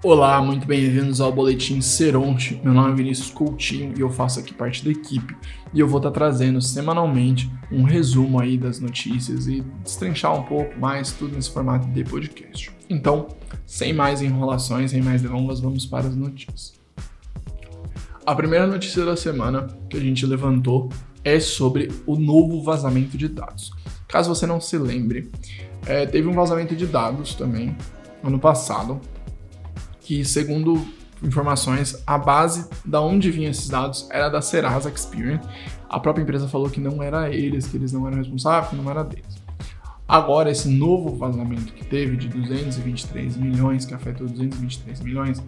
Olá, muito bem-vindos ao Boletim Seronte. Meu nome é Vinícius Coutinho e eu faço aqui parte da equipe. E eu vou estar trazendo semanalmente um resumo aí das notícias e destrinchar um pouco mais tudo nesse formato de podcast. Então, sem mais enrolações, sem mais delongas, vamos para as notícias. A primeira notícia da semana que a gente levantou é sobre o novo vazamento de dados. Caso você não se lembre, é, teve um vazamento de dados também ano passado que, segundo informações, a base da onde vinham esses dados era da Serasa Experian. A própria empresa falou que não era eles, que eles não eram responsáveis, que não era deles. Agora, esse novo vazamento que teve de 223 milhões, que afetou 223 milhões,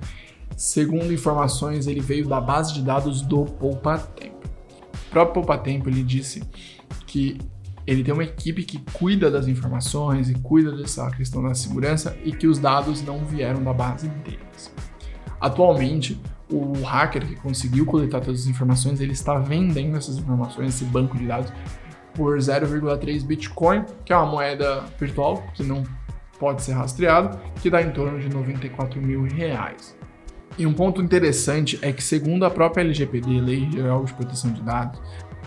segundo informações, ele veio da base de dados do Poupa Tempo. O próprio Poupa Tempo ele disse que ele tem uma equipe que cuida das informações e cuida dessa questão da segurança e que os dados não vieram da base deles. Atualmente, o hacker que conseguiu coletar todas as informações, ele está vendendo essas informações, esse banco de dados, por 0,3 Bitcoin, que é uma moeda virtual que não pode ser rastreado, que dá em torno de 94 mil reais. E um ponto interessante é que, segundo a própria LGPD, Lei Geral de Proteção de Dados,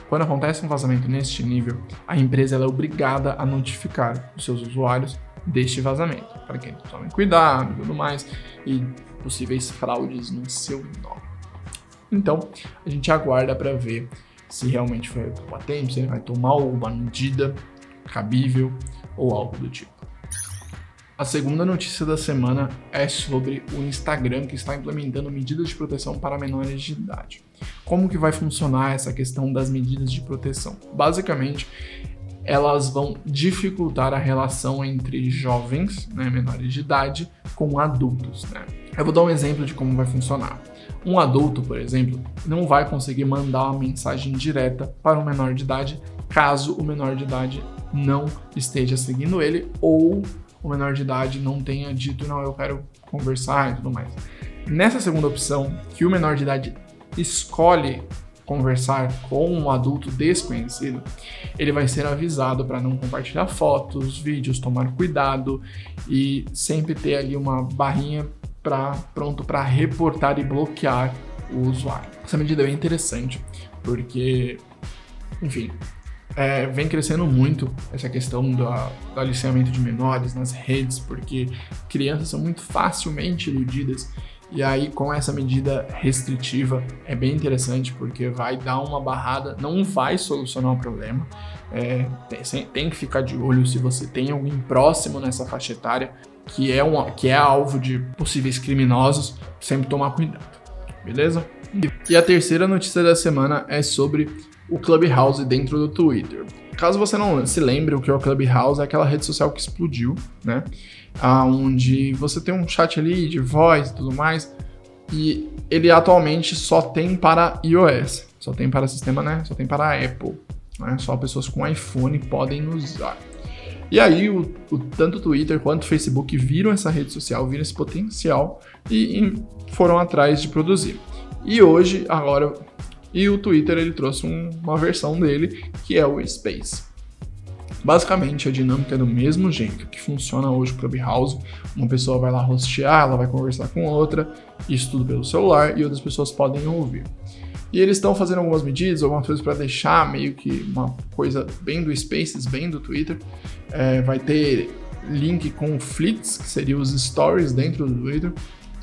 quando acontece um vazamento neste nível, a empresa é obrigada a notificar os seus usuários deste vazamento, para que eles tomem cuidado e tudo mais, e possíveis fraudes no seu nome. Então, a gente aguarda para ver se realmente foi patente, se ele vai tomar alguma medida cabível ou algo do tipo. A segunda notícia da semana é sobre o Instagram que está implementando medidas de proteção para menores de idade. Como que vai funcionar essa questão das medidas de proteção? Basicamente, elas vão dificultar a relação entre jovens, né, menores de idade, com adultos. Né? Eu vou dar um exemplo de como vai funcionar. Um adulto, por exemplo, não vai conseguir mandar uma mensagem direta para um menor de idade caso o menor de idade não esteja seguindo ele ou o menor de idade não tenha dito, não, eu quero conversar e tudo mais. Nessa segunda opção, que o menor de idade escolhe conversar com um adulto desconhecido, ele vai ser avisado para não compartilhar fotos, vídeos, tomar cuidado e sempre ter ali uma barrinha para pronto para reportar e bloquear o usuário. Essa medida é interessante porque, enfim, é, vem crescendo muito essa questão do, do aliciamento de menores nas redes, porque crianças são muito facilmente iludidas. E aí, com essa medida restritiva, é bem interessante porque vai dar uma barrada, não vai solucionar o problema. É, tem, tem, que ficar de olho se você tem alguém próximo nessa faixa etária que é, um, que é alvo de possíveis criminosos, sempre tomar cuidado, beleza? E a terceira notícia da semana é sobre o Clubhouse dentro do Twitter. Caso você não se lembre o que é o Clubhouse, é aquela rede social que explodiu, né? Onde você tem um chat ali de voz e tudo mais, e ele atualmente só tem para iOS, só tem para sistema, né? Só tem para Apple, né? Só pessoas com iPhone podem usar. E aí, o, o, tanto o Twitter quanto o Facebook viram essa rede social, viram esse potencial e, e foram atrás de produzir. E hoje, agora, e o Twitter ele trouxe um, uma versão dele que é o Space. Basicamente, a dinâmica é do mesmo jeito que funciona hoje o Clubhouse. Uma pessoa vai lá hostear, ela vai conversar com outra, isso tudo pelo celular, e outras pessoas podem ouvir. E eles estão fazendo algumas medidas, algumas coisas para deixar meio que uma coisa bem do Spaces, bem do Twitter. É, vai ter link com Flits, que seriam os stories dentro do Twitter.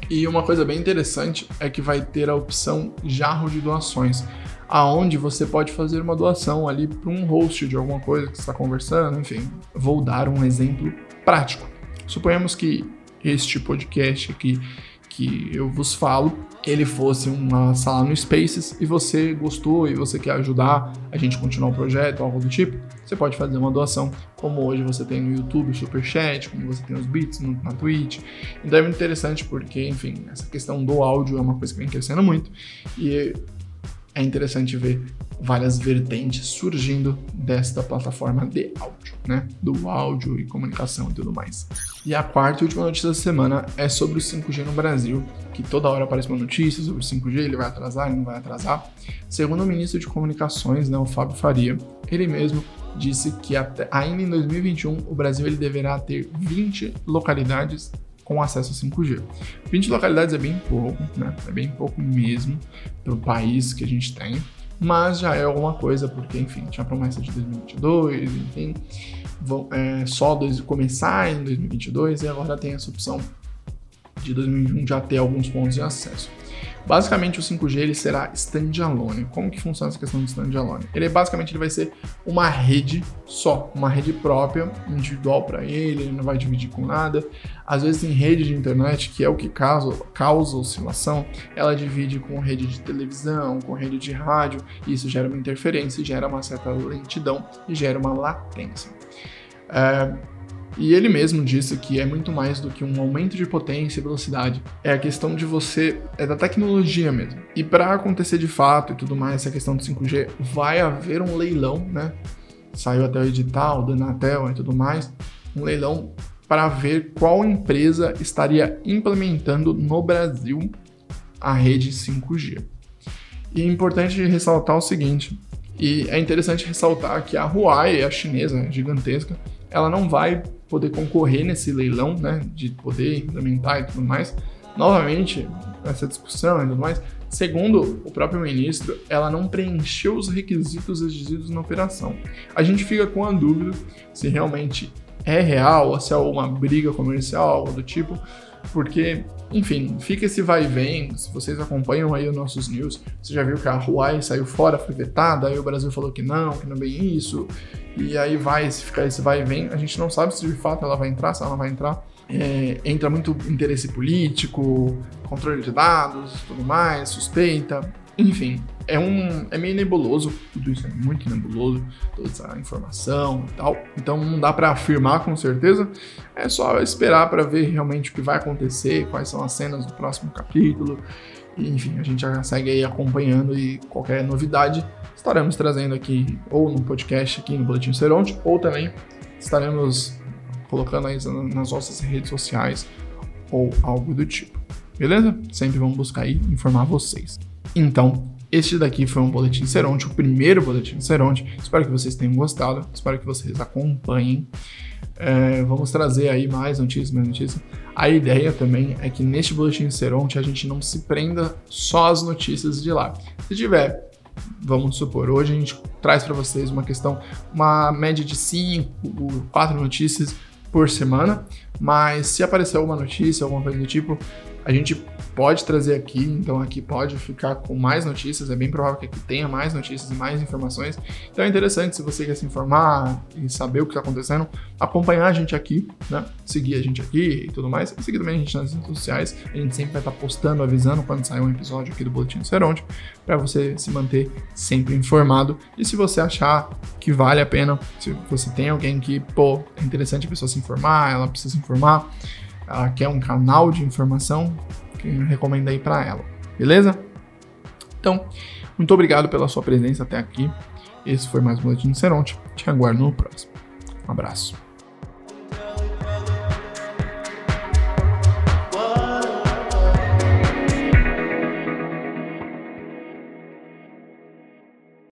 E uma coisa bem interessante é que vai ter a opção jarro de doações, aonde você pode fazer uma doação ali para um host de alguma coisa que está conversando, enfim. Vou dar um exemplo prático. Suponhamos que este podcast aqui que eu vos falo, ele fosse uma sala no Spaces e você gostou e você quer ajudar a gente continuar o projeto, algo do tipo, você pode fazer uma doação, como hoje você tem no YouTube o Superchat, como você tem os bits no, na Twitch. Então é muito interessante porque, enfim, essa questão do áudio é uma coisa que vem crescendo muito e é interessante ver várias vertentes surgindo desta plataforma de áudio, né? Do áudio e comunicação e tudo mais. E a quarta e última notícia da semana é sobre o 5G no Brasil, que toda hora aparece uma notícia sobre o 5G, ele vai atrasar, ele não vai atrasar. Segundo o ministro de Comunicações, né, o Fábio Faria, ele mesmo disse que até, ainda em 2021 o Brasil ele deverá ter 20 localidades com acesso a 5G. 20 localidades é bem pouco, né? É bem pouco mesmo para o país que a gente tem, mas já é alguma coisa, porque, enfim, tinha promessa de 2022, enfim, vão, é, só dois, começar em 2022 e agora tem essa opção de 2021 já ter alguns pontos de acesso. Basicamente o 5G ele será standalone. Como que funciona essa questão de standalone? Ele basicamente ele vai ser uma rede só, uma rede própria, individual para ele, ele não vai dividir com nada. Às vezes em rede de internet, que é o que causa, causa oscilação, ela divide com rede de televisão, com rede de rádio, e isso gera uma interferência, gera uma certa lentidão e gera uma latência. É, e ele mesmo disse que é muito mais do que um aumento de potência e velocidade. É a questão de você, é da tecnologia mesmo. E para acontecer de fato e tudo mais, essa questão do 5G, vai haver um leilão, né? Saiu até o edital do Anatel e tudo mais, um leilão para ver qual empresa estaria implementando no Brasil a rede 5G. E é importante ressaltar o seguinte, e é interessante ressaltar que a Huawei, a chinesa gigantesca, ela não vai poder concorrer nesse leilão, né, de poder implementar e tudo mais. Novamente, essa discussão e tudo mais, segundo o próprio ministro, ela não preencheu os requisitos exigidos na operação. A gente fica com a dúvida se realmente é real ou se é uma briga comercial, algo do tipo, porque, enfim, fica esse vai e vem. Se vocês acompanham aí os nossos news, você já viu que a Huawei saiu fora, foi vetada, aí o Brasil falou que não, que não é bem isso, e aí vai, se ficar esse vai e vem, a gente não sabe se de fato ela vai entrar, se ela vai entrar. É, entra muito interesse político, controle de dados, tudo mais, suspeita. Enfim, é um é meio nebuloso, tudo isso é muito nebuloso, toda essa informação e tal. Então não dá para afirmar com certeza. É só esperar para ver realmente o que vai acontecer, quais são as cenas do próximo capítulo. E, enfim, a gente já segue aí acompanhando e qualquer novidade estaremos trazendo aqui ou no podcast aqui no Boletim Seronte ou também estaremos colocando aí nas nossas redes sociais ou algo do tipo. Beleza? Sempre vamos buscar aí informar vocês. Então, este daqui foi um Boletim Seronte, o primeiro Boletim Seronte. Espero que vocês tenham gostado, espero que vocês acompanhem. É, vamos trazer aí mais notícias, mais notícias. A ideia também é que neste Boletim Seronte a gente não se prenda só às notícias de lá. Se tiver, vamos supor, hoje a gente traz para vocês uma questão, uma média de 5, 4 notícias por semana, mas se aparecer alguma notícia, alguma coisa do tipo, a gente pode trazer aqui, então aqui pode ficar com mais notícias, é bem provável que aqui tenha mais notícias e mais informações. Então é interessante se você quer se informar e saber o que está acontecendo, acompanhar a gente aqui, né? Seguir a gente aqui e tudo mais. Seguir também a gente nas redes sociais. A gente sempre vai estar tá postando, avisando quando sair um episódio aqui do Boletim do Seronte, para você se manter sempre informado. E se você achar que vale a pena, se você tem alguém que, pô, é interessante a pessoa se informar, ela precisa se informar, ela quer um canal de informação, que eu recomendo aí para ela, beleza? Então, muito obrigado pela sua presença até aqui. Esse foi mais um Boletim Seronte. Te aguardo no próximo. Um abraço.